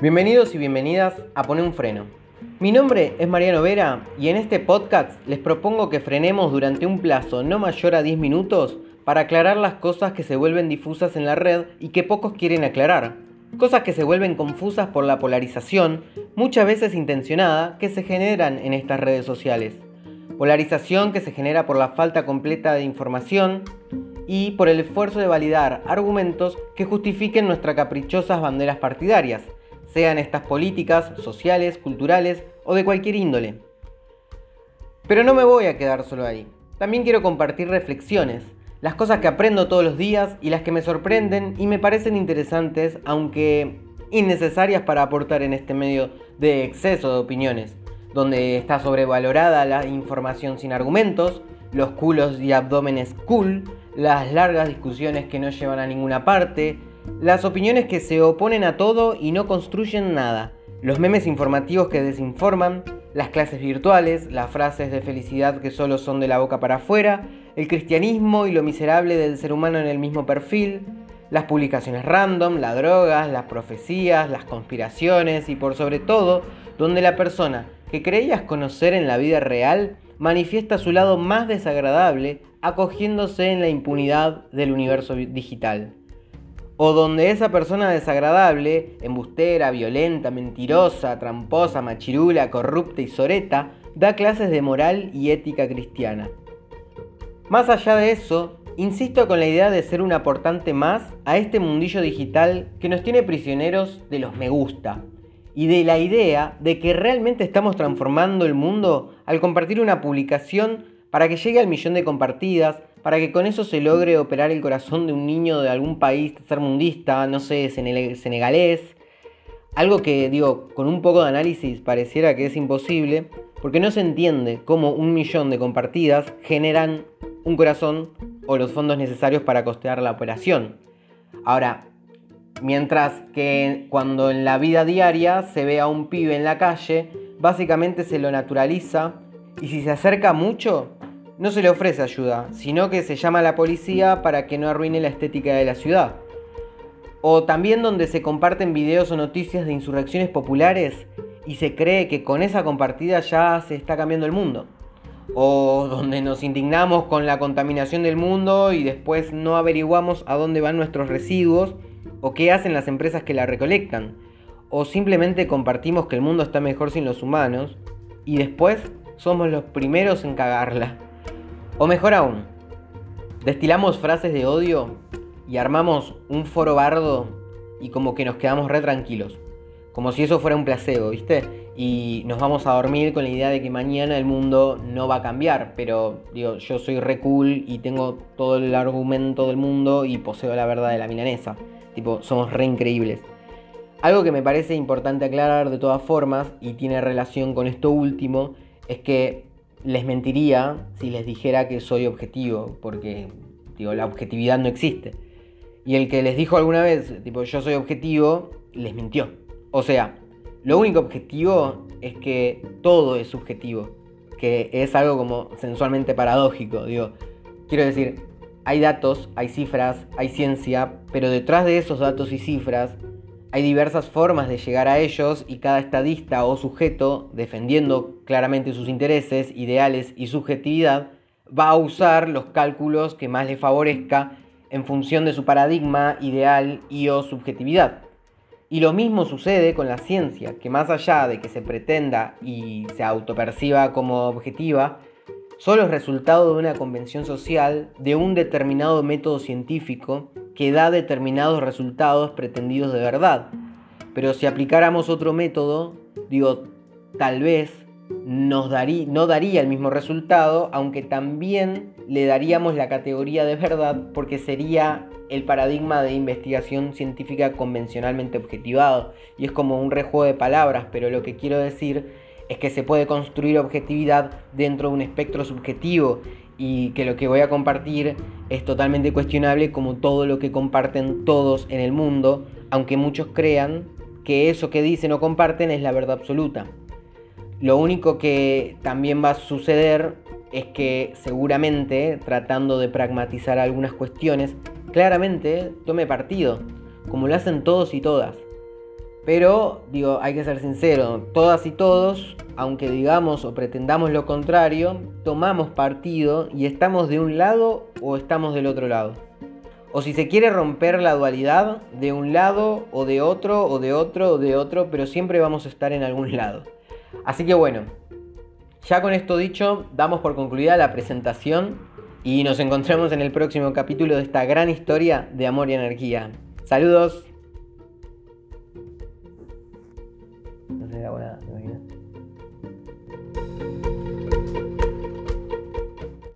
Bienvenidos y bienvenidas a Poner un Freno. Mi nombre es Mariano Vera y en este podcast les propongo que frenemos durante un plazo no mayor a 10 minutos para aclarar las cosas que se vuelven difusas en la red y que pocos quieren aclarar. Cosas que se vuelven confusas por la polarización, muchas veces intencionada, que se generan en estas redes sociales. Polarización que se genera por la falta completa de información y por el esfuerzo de validar argumentos que justifiquen nuestras caprichosas banderas partidarias sean estas políticas, sociales, culturales o de cualquier índole. Pero no me voy a quedar solo ahí. También quiero compartir reflexiones, las cosas que aprendo todos los días y las que me sorprenden y me parecen interesantes, aunque innecesarias para aportar en este medio de exceso de opiniones, donde está sobrevalorada la información sin argumentos, los culos y abdómenes cool, las largas discusiones que no llevan a ninguna parte, las opiniones que se oponen a todo y no construyen nada. Los memes informativos que desinforman, las clases virtuales, las frases de felicidad que solo son de la boca para afuera, el cristianismo y lo miserable del ser humano en el mismo perfil, las publicaciones random, las drogas, las profecías, las conspiraciones y por sobre todo, donde la persona que creías conocer en la vida real manifiesta su lado más desagradable acogiéndose en la impunidad del universo digital o donde esa persona desagradable, embustera, violenta, mentirosa, tramposa, machirula, corrupta y soreta, da clases de moral y ética cristiana. Más allá de eso, insisto con la idea de ser un aportante más a este mundillo digital que nos tiene prisioneros de los me gusta y de la idea de que realmente estamos transformando el mundo al compartir una publicación para que llegue al millón de compartidas, para que con eso se logre operar el corazón de un niño de algún país tercermundista, no sé, senegalés. Algo que, digo, con un poco de análisis pareciera que es imposible, porque no se entiende cómo un millón de compartidas generan un corazón o los fondos necesarios para costear la operación. Ahora, mientras que cuando en la vida diaria se ve a un pibe en la calle, básicamente se lo naturaliza y si se acerca mucho, no se le ofrece ayuda, sino que se llama a la policía para que no arruine la estética de la ciudad. O también donde se comparten videos o noticias de insurrecciones populares y se cree que con esa compartida ya se está cambiando el mundo. O donde nos indignamos con la contaminación del mundo y después no averiguamos a dónde van nuestros residuos o qué hacen las empresas que la recolectan. O simplemente compartimos que el mundo está mejor sin los humanos y después somos los primeros en cagarla. O mejor aún, destilamos frases de odio y armamos un foro bardo y como que nos quedamos re tranquilos. Como si eso fuera un placebo, ¿viste? Y nos vamos a dormir con la idea de que mañana el mundo no va a cambiar. Pero digo, yo soy re cool y tengo todo el argumento del mundo y poseo la verdad de la milanesa. Tipo, somos re increíbles. Algo que me parece importante aclarar de todas formas y tiene relación con esto último es que les mentiría si les dijera que soy objetivo, porque digo, la objetividad no existe. Y el que les dijo alguna vez, tipo, yo soy objetivo, les mintió. O sea, lo único objetivo es que todo es subjetivo, que es algo como sensualmente paradójico. Digo, quiero decir, hay datos, hay cifras, hay ciencia, pero detrás de esos datos y cifras hay diversas formas de llegar a ellos y cada estadista o sujeto, defendiendo claramente sus intereses, ideales y subjetividad, va a usar los cálculos que más le favorezca en función de su paradigma, ideal y o subjetividad. Y lo mismo sucede con la ciencia, que más allá de que se pretenda y se autoperciba como objetiva, solo es resultado de una convención social de un determinado método científico que da determinados resultados pretendidos de verdad. Pero si aplicáramos otro método, digo, tal vez nos no daría el mismo resultado, aunque también le daríamos la categoría de verdad porque sería el paradigma de investigación científica convencionalmente objetivado. Y es como un rejuego de palabras, pero lo que quiero decir es que se puede construir objetividad dentro de un espectro subjetivo y que lo que voy a compartir es totalmente cuestionable como todo lo que comparten todos en el mundo, aunque muchos crean que eso que dicen o comparten es la verdad absoluta. Lo único que también va a suceder es que seguramente, tratando de pragmatizar algunas cuestiones, claramente tome partido, como lo hacen todos y todas. Pero, digo, hay que ser sincero, todas y todos, aunque digamos o pretendamos lo contrario, tomamos partido y estamos de un lado o estamos del otro lado. O si se quiere romper la dualidad, de un lado o de otro, o de otro, o de otro, pero siempre vamos a estar en algún lado. Así que bueno, ya con esto dicho, damos por concluida la presentación y nos encontramos en el próximo capítulo de esta gran historia de amor y energía. Saludos. desde ahora